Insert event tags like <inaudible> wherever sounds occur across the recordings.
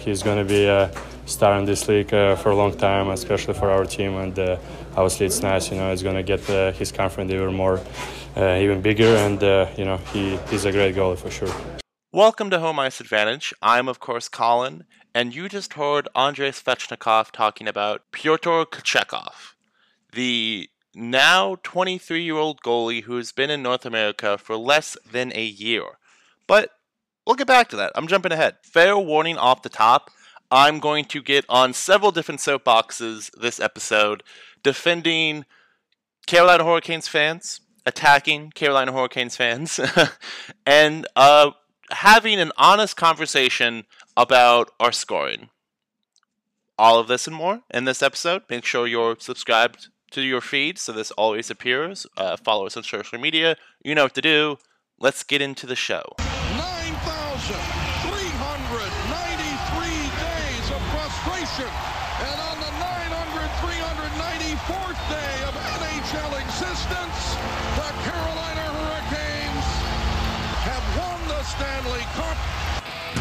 he's going to be a star in this league uh, for a long time, especially for our team. And uh, obviously, it's nice. You know, it's going to get uh, his confidence even more, even bigger. And you know, he, he's a great goalie for sure. Welcome to Home Ice Advantage. I'm, of course, Colin, and you just heard Andrei Svechnikov talking about Pyotr Kochetkov, the now 23 year old goalie who has been in North America for less than a year. But we'll get back to that. I'm jumping ahead. Fair warning off the top I'm going to get on several different soapboxes this episode defending Carolina Hurricanes fans, attacking Carolina Hurricanes fans, <laughs> and uh, having an honest conversation about our scoring. All of this and more in this episode. Make sure you're subscribed to your feed so this always appears. Uh, follow us on social media. You know what to do. Let's get into the show.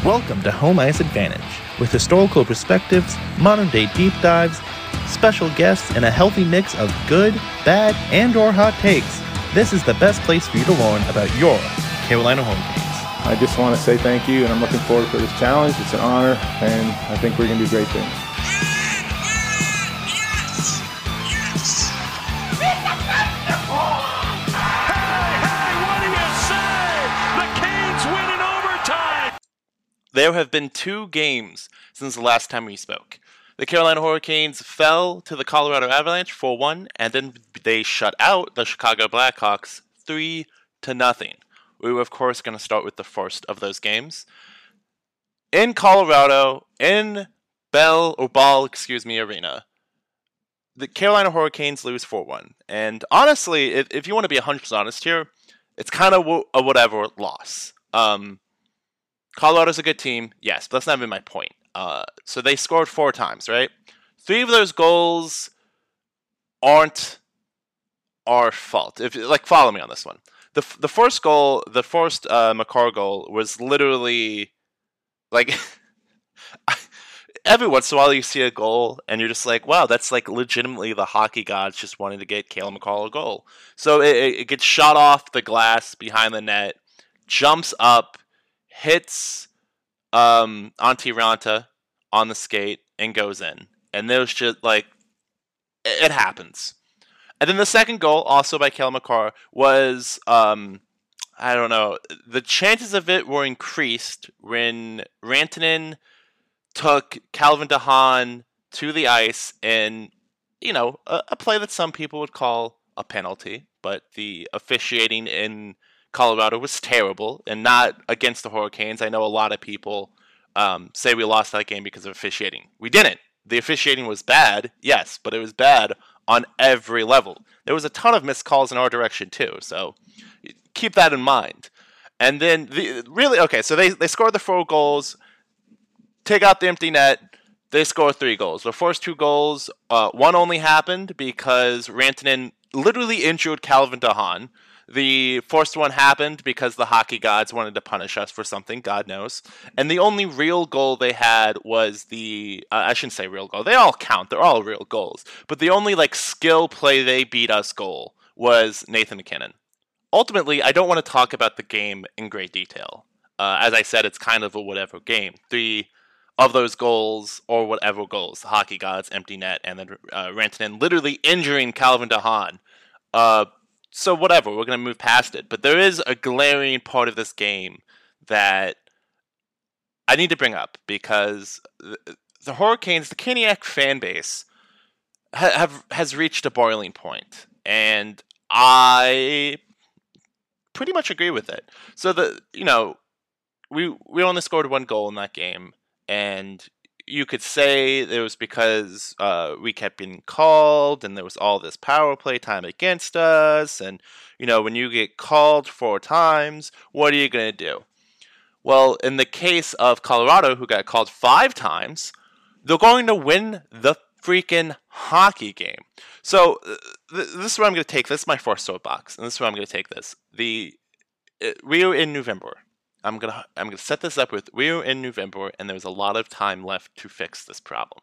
Welcome to Home Ice Advantage, with historical perspectives, modern day deep dives, special guests, and a healthy mix of good, bad, and or hot takes. This is the best place for you to learn about your Carolina home games. I just want to say thank you, and I'm looking forward for this challenge. It's an honor, and I think we're going to do great things. There have been two games since the last time we spoke. The Carolina Hurricanes fell to the Colorado Avalanche 4 1, and then they shut out the Chicago Blackhawks 3 to nothing. We were, of course, going to start with the first of those games. In Colorado, in Bell, or Ball, excuse me, Arena, the Carolina Hurricanes lose 4 1. And honestly, if, if you want to be 100% honest here, it's kind of a whatever loss. Um, Colorado's a good team, yes, but that's not even my point. Uh, so they scored four times, right? Three of those goals aren't our fault. If like, follow me on this one. the The first goal, the first uh, goal, was literally like <laughs> every once in a while you see a goal and you're just like, wow, that's like legitimately the hockey gods just wanting to get Cale Makar a goal. So it, it gets shot off the glass behind the net, jumps up, hits um, Antti Raanta on the skate and goes in. And there's just like, it happens. And then the second goal, also by Cale Makar, was um, I don't know. The chances of it were increased when Rantanen took Calvin DeHaan to the ice in, you know, a, a play that some people would call a penalty, but the officiating in Colorado was terrible and not against the Hurricanes. I know a lot of people um, say we lost that game because of officiating. We didn't. The officiating was bad, yes, but it was bad on every level. There was a ton of missed calls in our direction too, so keep that in mind. And then the really okay, so they they scored the four goals, take out the empty net. They score three goals. The first two goals, uh, one only happened because Rantanen literally injured Calvin DeHaan. The first one happened because the hockey gods wanted to punish us for something, God knows. And the only real goal they had was the uh, I shouldn't say real goal. They all count. They're all real goals. But the only like skill play they beat us goal was Nathan MacKinnon. Ultimately, I don't want to talk about the game in great detail. Uh, as I said, it's kind of a whatever game. Three of those goals, or whatever goals, the hockey gods, empty net, and then uh, Rantanen literally injuring Calvin DeHaan. Uh, so whatever, we're gonna move past it. But there is a glaring part of this game that I need to bring up because the, the Hurricanes, the Caniac fan base, ha- have has reached a boiling point, and I pretty much agree with it. So the you know we we only scored one goal in that game, and you could say it was because uh, we kept being called and there was all this power play time against us. And, you know, when you get called four times, what are you going to do? Well, in the case of Colorado, who got called five times, they're going to win the freaking hockey game. So uh, th- this is where I'm going to take this. is my first soapbox, and this is where I'm going to take this. The uh, we were in November, I'm gonna I'm gonna set this up with we are in November and there's a lot of time left to fix this problem.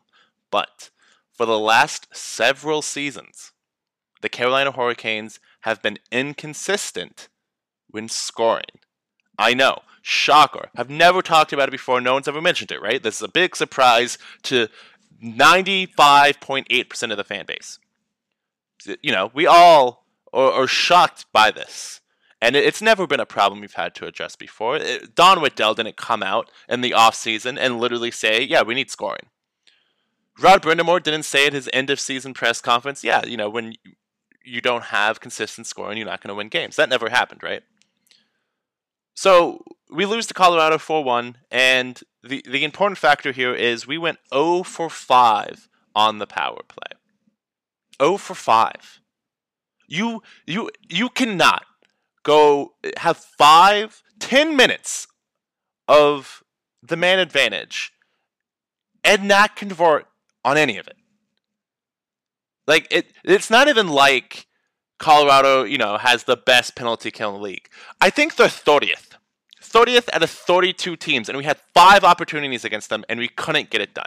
But for the last several seasons, the Carolina Hurricanes have been inconsistent when scoring. I know, shocker. I've never talked about it before. No one's ever mentioned it, right? This is a big surprise to 95.8% of the fan base. You know, we all are, are shocked by this. And it's never been a problem we've had to address before. It, Don Waddell didn't come out in the offseason and literally say, yeah, we need scoring. Rod Brind'Amour didn't say at his end of season press conference, yeah, you know, when you don't have consistent scoring, you're not going to win games. That never happened, right? So we lose to Colorado 4 1, and the, the important factor here is we went 0 for 5 on the power play. 0 for 5. You you you cannot go have five, ten minutes of the man advantage and not convert on any of it. Like it it's not even like Colorado, you know, has the best penalty kill in the league. I think they're 30th. 30th out of 32 teams, and we had five opportunities against them, and we couldn't get it done.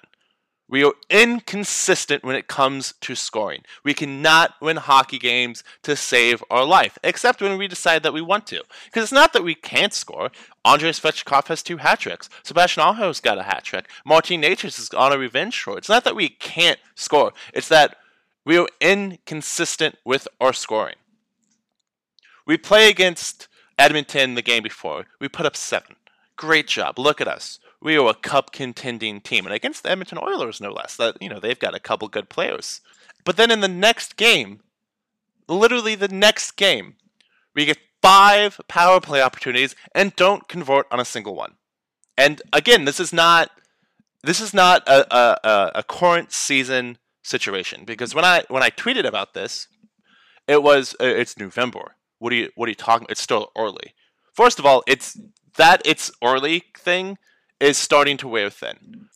We are inconsistent when it comes to scoring. We cannot win hockey games to save our life, except when we decide that we want to. Because it's not that we can't score. Andrei Svechnikov has two hat tricks. Sebastian Aho's got a hat trick. Martin Necas is on a revenge tour. It's not that we can't score. It's that we are inconsistent with our scoring. We play against Edmonton the game before. We put up seven. Great job. Look at us we are a cup contending team, and against the Edmonton Oilers, no less. That you know they've got a couple good players. But then in the next game, literally the next game, we get five power play opportunities and don't convert on a single one. And again, this is not this is not a, a, a current season situation because when I when I tweeted about this, it was uh, it's November. What are you what are you talking? It's still early. First of all, it's that it's early thing is starting to wear thin.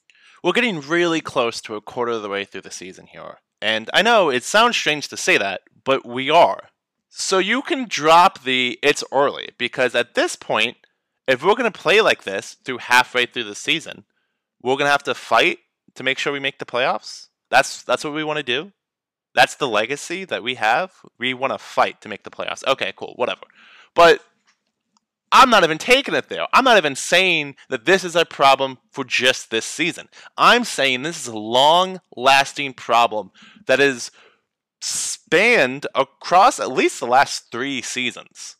We're getting really close to a quarter of the way through the season here. And I know it sounds strange to say that, but we are. So you can drop the it's early because at this point, if we're going to play like this through halfway through the season, we're going to have to fight to make sure we make the playoffs. That's that's what we want to do. That's the legacy that we have. We want to fight to make the playoffs. Okay, cool, whatever. But I'm not even taking it there. I'm not even saying that this is a problem for just this season. I'm saying this is a long lasting problem that is spanned across at least the last three seasons.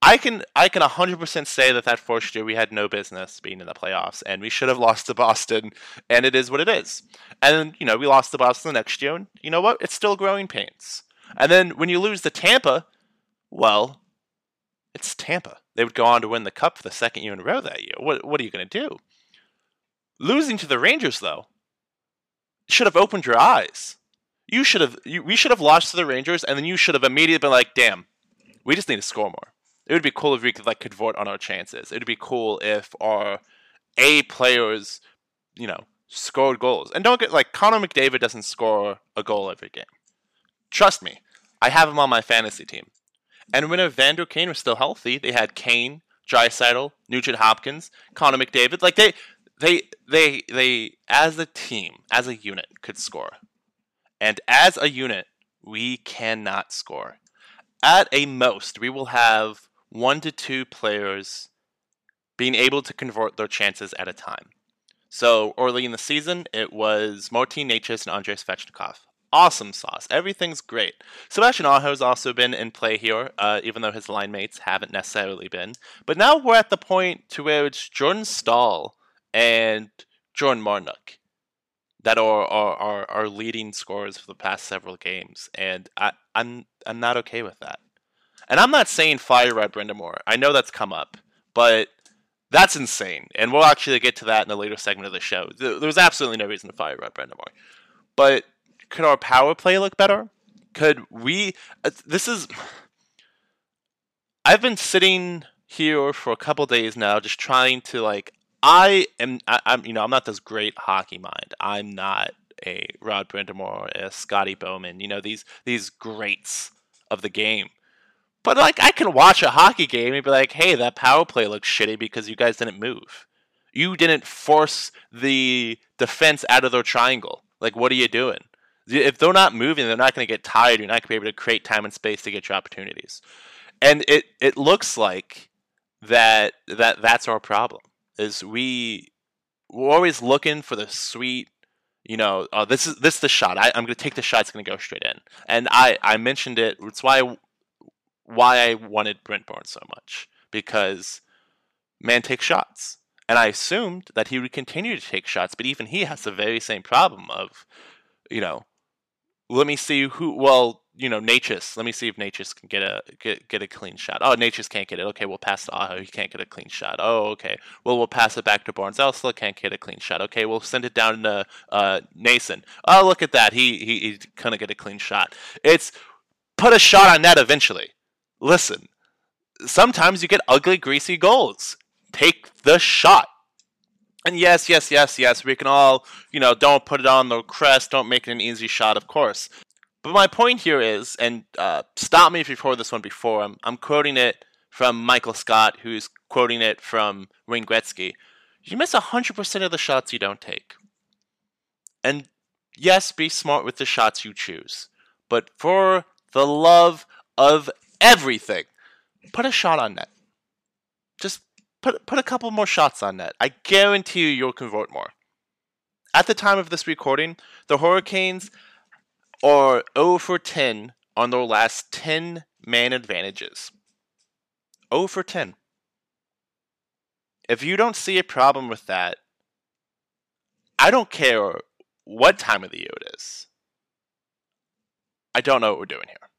I can I can 100% say that that first year we had no business being in the playoffs and we should have lost to Boston and it is what it is. And you know, we lost to Boston the next year and you know what? It's still growing pains. And then when you lose to Tampa, well, it's Tampa. They would go on to win the cup for the second year in a row that year. What, what are you going to do? Losing to the Rangers, though, should have opened your eyes. You should have. You, we should have lost to the Rangers, and then you should have immediately been like, "Damn, we just need to score more." It would be cool if we could like convert on our chances. It would be cool if our A players, you know, scored goals. And don't get like Connor McDavid doesn't score a goal every game. Trust me, I have him on my fantasy team. And when Evander Kane was still healthy, they had Kane, Draisaitl, Nugent Hopkins, Connor McDavid. Like they, they, they, they, as a team, as a unit, could score. And as a unit, we cannot score. At a most, we will have one to two players being able to convert their chances at a time. So early in the season, it was Martin Necas and Andrei Svechnikov awesome sauce. Everything's great. Sebastian Aho's also been in play here, uh, even though his line mates haven't necessarily been. But now we're at the point to where it's Jordan Staal and Jordan Martinook that are, are, are, are leading scorers for the past several games, and I, I'm I'm not okay with that. And I'm not saying fire Rod Brind'Amour. I know that's come up, but that's insane. And we'll actually get to that in a later segment of the show. There's absolutely no reason to fire Rod Brind'Amour. But could our power play look better? Could we? Uh, this is. I've been sitting here for a couple days now, just trying to like. I am. I, am You know, I'm not this great hockey mind. I'm not a Rod Brind'Amour, a Scotty Bowman. You know, these these greats of the game. But like I can watch a hockey game and be like, "Hey, that power play looks shitty because you guys didn't move. You didn't force the defense out of their triangle. Like, what are you doing? If they're not moving, they're not going to get tired. You're not going to be able to create time and space to get your opportunities. And it it looks like that that that's our problem. Is we we're always looking for the sweet you know, uh, this is this is the shot. I, am going to take the shot. It's going to go straight in. And I, I mentioned it. It's why why I wanted Brent Burns so much because man takes shots, and I assumed that he would continue to take shots. But even he has the very same problem of, you know, let me see who. Well, you know, Necas. Let me see if Necas can get a get get a clean shot. Oh, Necas can't get it. Okay, we'll pass to Aho. He can't get a clean shot. Oh, okay. Well, we'll pass it back to Burns. Oh, still can't get a clean shot. Okay, we'll send it down to uh, Nason. Oh, look at that. He he he couldn't get a clean shot. It's put a shot on net eventually. Listen, sometimes you get ugly, greasy goals. Take the shot. And yes, yes, yes, yes, we can all, you know, don't put it on the crest, don't make it an easy shot, of course. But my point here is, and uh, stop me if you've heard this one before, I'm, I'm quoting it from Michael Scott, who's quoting it from Wayne Gretzky. You miss 100% of the shots you don't take. And yes, be smart with the shots you choose. But for the love of everything. Put a shot on net. Just put put a couple more shots on net. I guarantee you you'll convert more. At the time of this recording, the Hurricanes are 0 for 10 on their last 10 man advantages. 0 for 10. If you don't see a problem with that, I don't care what time of the year it is. I don't know what we're doing here.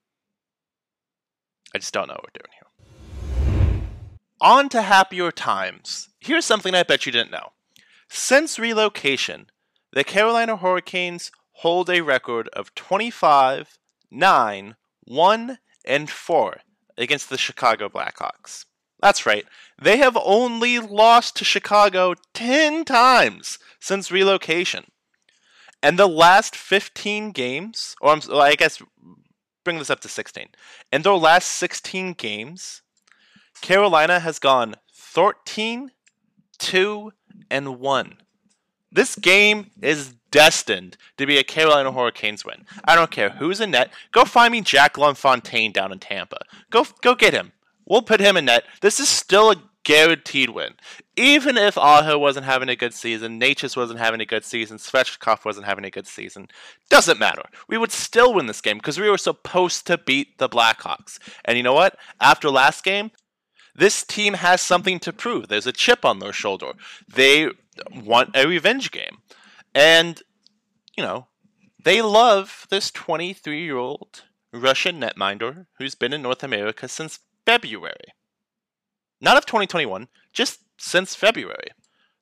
I just don't know what we're doing here. On to happier times. Here's something I bet you didn't know. Since relocation, the Carolina Hurricanes hold a record of 25, 9, 1, and 4 against the Chicago Blackhawks. That's right, they have only lost to Chicago 10 times since relocation. And the last 15 games, or I guess bring this up to 16. In their last 16 games, Carolina has gone 13, 2, and 1. This game is destined to be a Carolina Hurricanes win. I don't care who's in net. Go find me Jack LaFontaine down in Tampa. Go go get him. We'll put him in net. This is still a guaranteed win. Even if Aho wasn't having a good season, Necas wasn't having a good season, Svechnikov wasn't having a good season, doesn't matter. We would still win this game because we were supposed to beat the Blackhawks. And you know what? After last game, this team has something to prove. There's a chip on their shoulder. They want a revenge game. And, you know, they love this 23 year old Russian netminder who's been in North America since February not of 2021, just since February.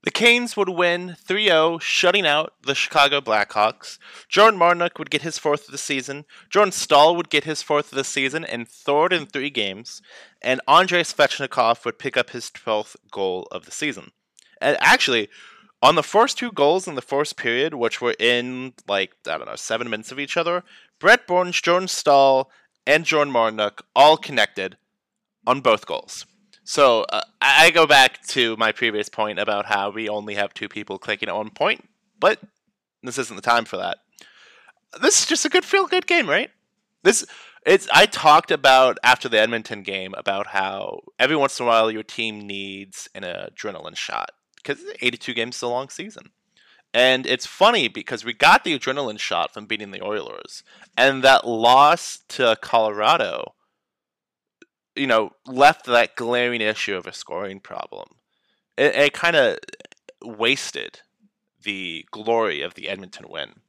The Canes would win 3 0, shutting out the Chicago Blackhawks. Jordan Martinook would get his fourth of the season. Jordan Staal would get his fourth of the season and third in three games. And Andrei Svechnikov would pick up his 12th goal of the season. And actually, on the first two goals in the first period, which were in, like, I don't know, seven minutes of each other, Brent Burns, Jordan Staal, and Jordan Martinook all connected on both goals. So uh, I go back to my previous point about how we only have two people clicking at one point, but this isn't the time for that. This is just a good feel good game, right? This it's I talked about after the Edmonton game about how every once in a while your team needs an adrenaline shot because 82 games is a long season. And it's funny because we got the adrenaline shot from beating the Oilers, and that loss to Colorado you know, left that glaring issue of a scoring problem. It, it kind of wasted the glory of the Edmonton win.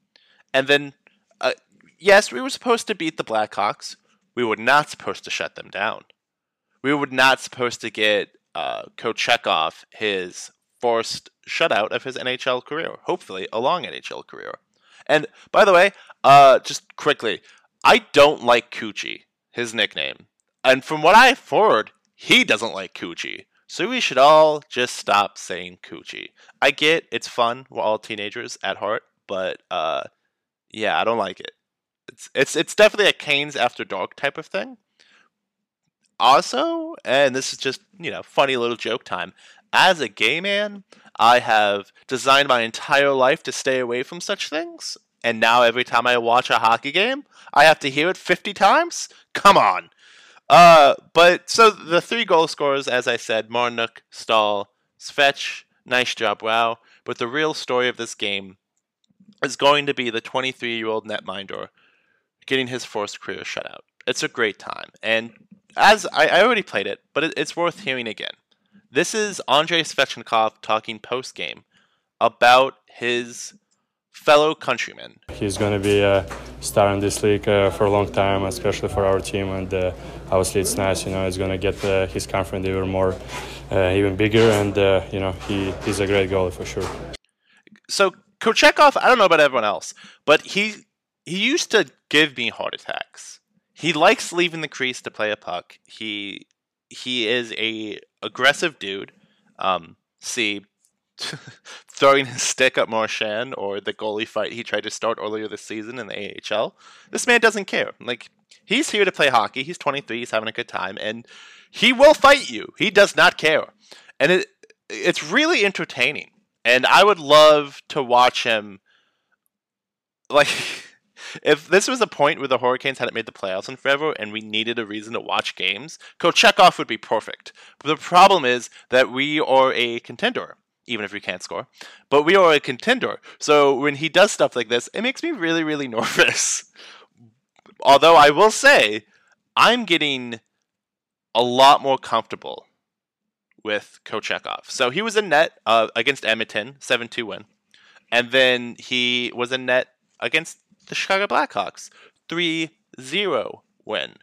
And then, uh, yes, we were supposed to beat the Blackhawks. We were not supposed to shut them down. We were not supposed to get uh, Kochetkov his forced shutout of his NHL career, hopefully a long NHL career. And by the way, uh, just quickly, I don't like Coochie, his nickname. And from what I've heard, he doesn't like coochie. So we should all just stop saying coochie. I get it's fun. We're all teenagers at heart, but uh, yeah, I don't like it. It's it's it's definitely a Canes after dark type of thing. also, and this is just, you know, funny little joke time, as a gay man, I have designed my entire life to stay away from such things. And now every time I watch a hockey game, I have to hear it 50 times? Come on. Uh, but so the three goal scorers, as I said, Martinook, Staal, Svetch, nice job, wow. But the real story of this game is going to be the 23 year old netminder getting his first career shutout. It's a great time. And as I, I already played it, but it, it's worth hearing again. This is Andrei Svechnikov talking post game about his fellow countrymen. He's going to be a star in this league uh, for a long time, especially for our team. And uh, obviously, it's nice. You know, he's going to get uh, his confidence even more, uh, even bigger. And uh, you know, he, he's a great goalie for sure. So Kochetkov, I don't know about everyone else, but he he used to give me heart attacks. He likes leaving the crease to play a puck. He he is a aggressive dude. Um, see, <laughs> throwing his stick at Marchand or the goalie fight he tried to start earlier this season in the AHL. This man doesn't care. Like he's here to play hockey. He's 23. He's having a good time, and he will fight you. He does not care, and it it's really entertaining. And I would love to watch him. Like, <laughs> if this was a point where the Hurricanes hadn't made the playoffs in forever and we needed a reason to watch games, Kochetkov would be perfect. But the problem is that we are a contender, even if we can't score. But we are a contender. So when he does stuff like this, it makes me really, really <laughs> nervous. Although I will say, I'm getting a lot more comfortable with Kochetkov. So he was in net uh, against Edmonton, 7 2 win. And then he was in net against the Chicago Blackhawks, 3 0 win.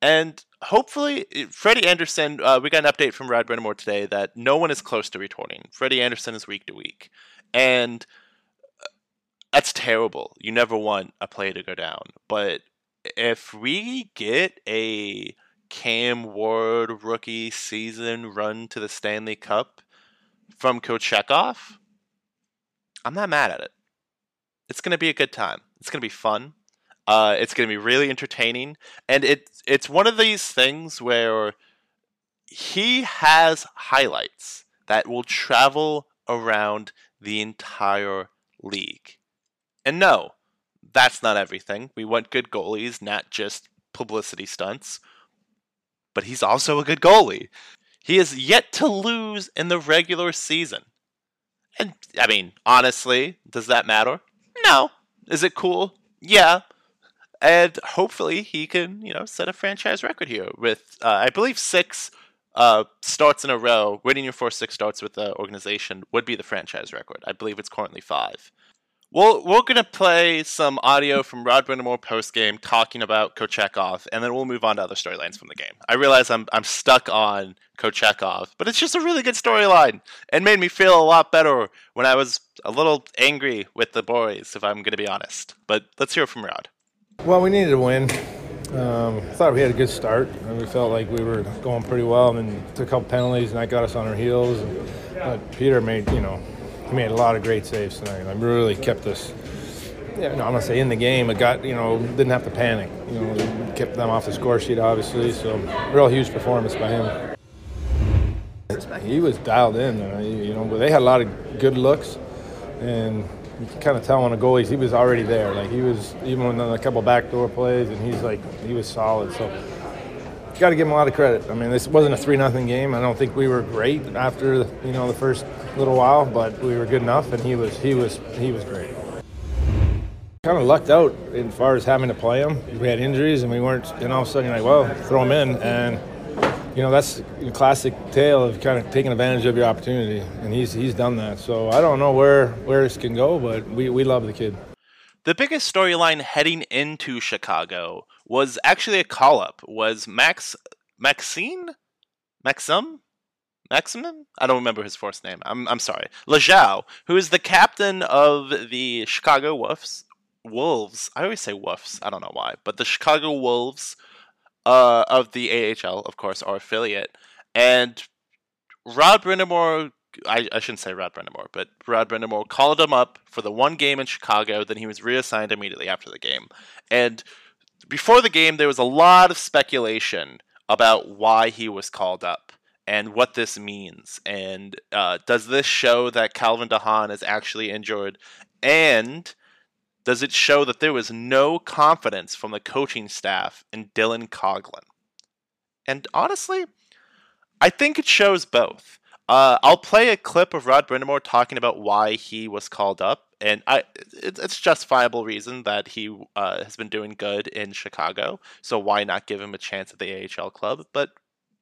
And hopefully, Freddie Andersen, uh, we got an update from Rod Brind'Amour today that no one is close to retorting. Freddie Andersen is week to week. And uh, that's terrible. You never want a play to go down. But if we get a Cam Ward rookie season run to the Stanley Cup from Kochetkov, I'm not mad at it. It's going to be a good time. It's going to be fun. Uh, it's going to be really entertaining, and it it's one of these things where he has highlights that will travel around the entire league. And no, that's not everything. We want good goalies, not just publicity stunts but he's also a good goalie. He has yet to lose in the regular season. And, I mean, honestly, does that matter? No. Is it cool? Yeah. And hopefully he can, you know, set a franchise record here with, uh, I believe, six uh, starts in a row. Winning your first six starts with the organization would be the franchise record. I believe it's currently five. Well, we're to play some audio from Rod Brind'Amour post game talking about Kochetkov, and then we'll move on to other storylines from the game. I realize I'm, I'm stuck on Kochetkov, but it's just a really good storyline and made me feel a lot better when I was a little angry with the boys, if I'm to be honest. But let's hear from Rod. Well, we needed a win. Um, I thought we had a good start, and we felt like we were going pretty well, and then took a couple penalties, and that got us on our heels. But Peter made, you know, he made a lot of great saves tonight. I really kept us. Yeah, no, I'm gonna say in the game. It got you know didn't have to panic. You know, kept them off the score sheet obviously. So real huge performance by him. He was dialed in. You know, they had a lot of good looks, and you can kind of tell on a goalie he was already there. Like he was even on a couple backdoor plays, and he's like he was solid. So you got to give him a lot of credit. I mean, this wasn't a three nothing game. I don't think we were great after you know the first little while, but we were good enough, and he was he was he was great. Kind of lucked out as far as having to play him. We had injuries, and we weren't. And all of a sudden, like, well, throw him in, and you know that's a classic tale of kind of taking advantage of your opportunity, and he's he's done that. So I don't know where where this can go, but we we love the kid. The biggest storyline heading into Chicago was actually a call up. Was Max Maxine Maxim Maximin? I don't remember his first name. I'm I'm sorry. Lajoie, who is the captain of the Chicago Wolves. Wolves. I always say Wolves. I don't know why, but the Chicago Wolves uh, of the AHL, of course, our affiliate, and Rod Brind'Amour. I, I shouldn't say Rod Brind'Amour, but Rod Brind'Amour called him up for the one game in Chicago. Then he was reassigned immediately after the game, and before the game, there was a lot of speculation about why he was called up and what this means. And uh, does this show that Calvin DeHaan is actually injured? And does it show that there was no confidence from the coaching staff in Dylan Coghlan? And honestly, I think it shows both. Uh, I'll play a clip of Rod Brind'Amour talking about why he was called up, and I it's justifiable reason that he uh, has been doing good in Chicago. So why not give him a chance at the AHL club? But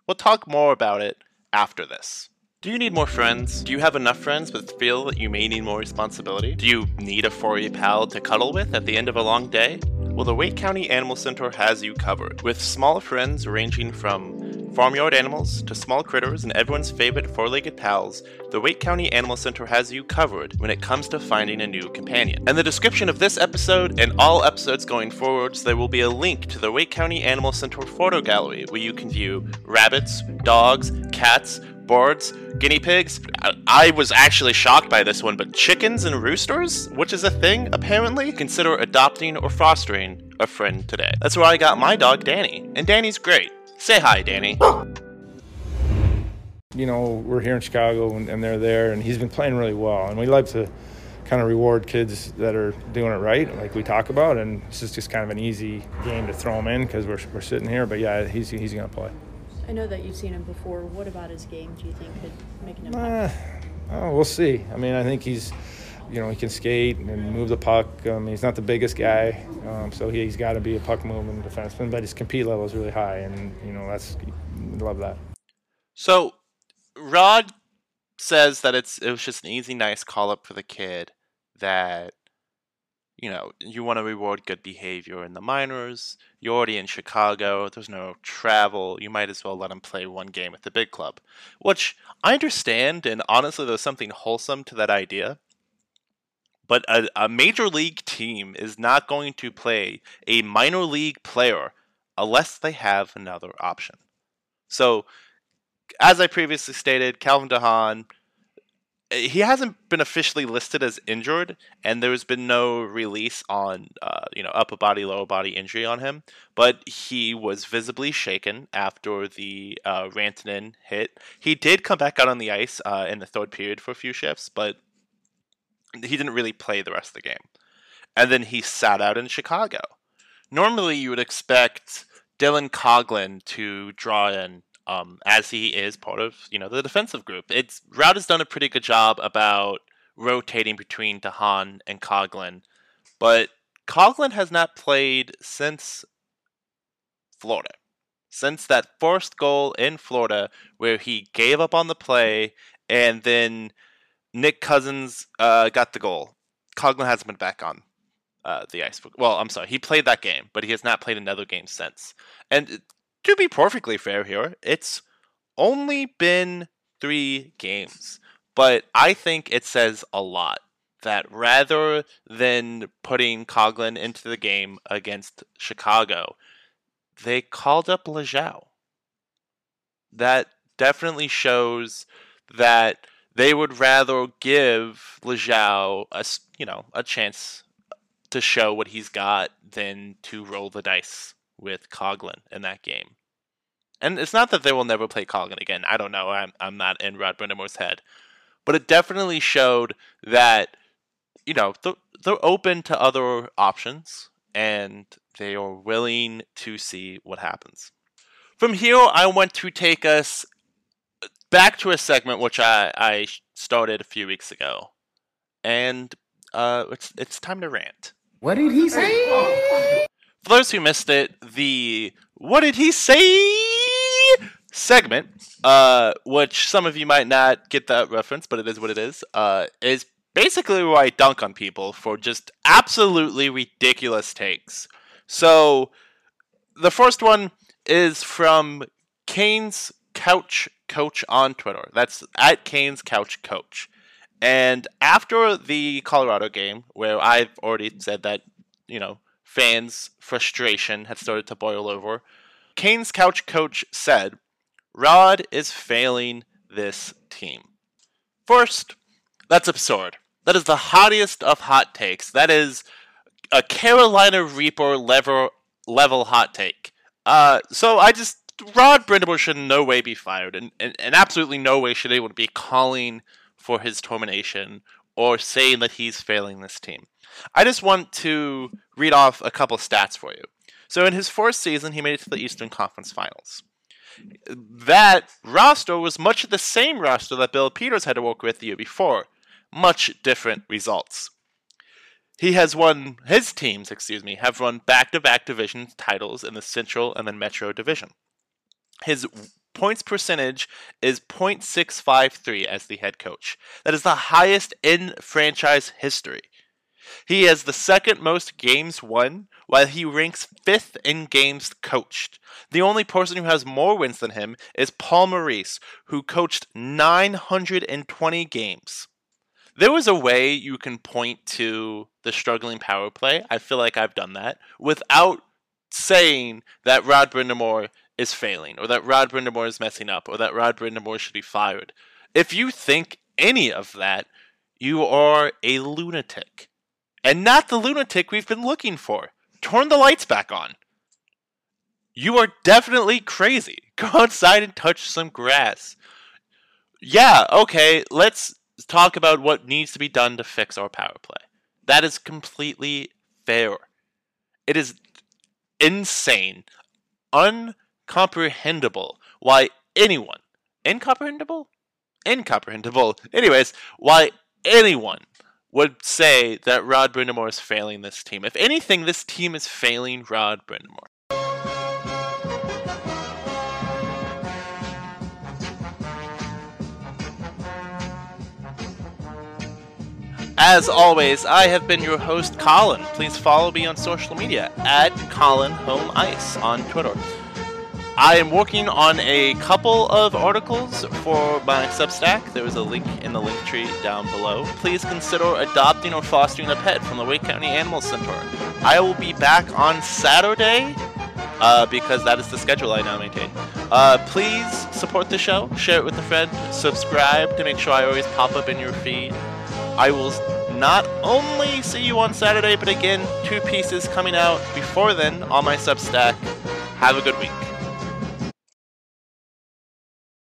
we'll talk more about it after this. Do you need more friends? Do you have enough friends but feel that you may need more responsibility? Do you need a furry pal to cuddle with at the end of a long day? Well, the Wake County Animal Center has you covered, with small friends ranging from farmyard animals to small critters and everyone's favorite four legged pals. The Wake County Animal Center has you covered when it comes to finding a new companion. And the description of this episode and all episodes going forwards, there will be a link to the Wake County Animal Center photo gallery where you can view rabbits, dogs, cats, birds, guinea pigs. I was actually shocked by this one, but chickens and roosters, which is a thing apparently, consider adopting or fostering a friend today. That's where I got my dog Danny, and Danny's great. Say hi, Danny. You know, we're here in Chicago and, and they're there, and he's been playing really well, and we like to kind of reward kids that are doing it right, like we talk about, and this is just kind of an easy game to throw him in because we're, we're sitting here. But yeah, he's he's going to play. I know that you've seen him before. What about his game do you think could make an Uh, impact? oh, we'll see. I mean, I think he's, you know, he can skate and move the puck. Um, he's not the biggest guy, um, so he, he's got to be a puck moving defenseman. But his compete level is really high, and you know that's love that. So, Rod says that it's it was just an easy, nice call up for the kid. That you know you want to reward good behavior in the minors. You're already in Chicago. There's no travel. You might as well let him play one game at the big club, which I understand. And honestly, there's something wholesome to that idea. But a, a major league team is not going to play a minor league player unless they have another option. So as I previously stated, Calvin DeHaan, eh, he hasn't been officially listed as injured, and there's been no release on, uh, you know, upper body, lower body injury on him. But he was visibly shaken after the uh, Rantanen hit. He did come back out on the ice uh, in the third period for a few shifts, but he didn't really play the rest of the game. And then he sat out in Chicago. Normally, you would expect Dylan Coghlan to draw in um, as he is part of you know the defensive group. It's Rout has done a pretty good job about rotating between DeHaan and Coghlan, but Coghlan has not played since Florida, since that first goal in Florida where he gave up on the play and then Nick Cousins uh, got the goal. Coghlan hasn't been back on uh, the ice. Well, I'm sorry, he played that game, but he has not played another game since. And to be perfectly fair here, it's only been three games, but I think it says a lot that rather than putting Coghlan into the game against Chicago, they called up Lajoie. That definitely shows that they would rather give Lajoie a you know a chance to show what he's got than to roll the dice with Coghlan in that game. And it's not that they will never play Coghlan again. I don't know. I'm I'm not in Rod Brind'Amour's head, but it definitely showed that you know they're, they're open to other options and they are willing to see what happens. From here, I want to take us back to a segment which I, I started a few weeks ago, and uh, it's it's time to rant. What did he say? For those who missed it, the "What did he say?" Segment, uh, which some of you might not get that reference, but it is what it is, uh, is basically where I dunk on people for just absolutely ridiculous takes. So, the first one is from Kane's Couch Coach on Twitter. That's at Kane's Couch Coach. And after the Colorado game, where I've already said that, you know, fans' frustration had started to boil over, Kane's Couch Coach said, Rod is failing this team. First, that's absurd. That is the hottest of hot takes. That is a Carolina Reaper level level hot take. Uh, so I just Rod Brind'Amour should in no way be fired, and, and, and absolutely no way should anyone be calling for his termination or saying that he's failing this team. I just want to read off a couple stats for you. So in his fourth season, he made it to the Eastern Conference Finals. That roster was much the same roster that Bill Peters had to work with the year before. Much different results. He has won his teams, excuse me, have won back-to-back division titles in the Central and the Metro Division. His points percentage is .653 as the head coach. That is the highest in franchise history. He has the second most games won, while he ranks fifth in games coached. The only person who has more wins than him is Paul Maurice, who coached 920 games. There was a way you can point to the struggling power play. I feel like I've done that without saying that Rod Brind'Amour is failing, or that Rod Brind'Amour is messing up, or that Rod Brind'Amour should be fired. If you think any of that, you are a lunatic. And not the lunatic we've been looking for. Turn the lights back on. You are definitely crazy. <laughs> Go outside and touch some grass. Yeah, okay, let's talk about what needs to be done to fix our power play. That is completely fair. It is insane, uncomprehendable why anyone, incomprehensible? Incomprehensible. Anyways, why anyone would say that Rod Brind'Amour is failing this team. If anything, this team is failing Rod Brind'Amour. As always, I have been your host, Colin. Please follow me on social media at Colin Home Ice on Twitter. I am working on a couple of articles for my Substack. There is a link in the link tree down below. Please consider adopting or fostering a pet from the Wake County Animal Center. I will be back on Saturday uh, because that is the schedule I now maintain. Uh, please support the show, share it with a friend, subscribe to make sure I always pop up in your feed. I will not only see you on Saturday, but again, two pieces coming out before then on my Substack. Have a good week.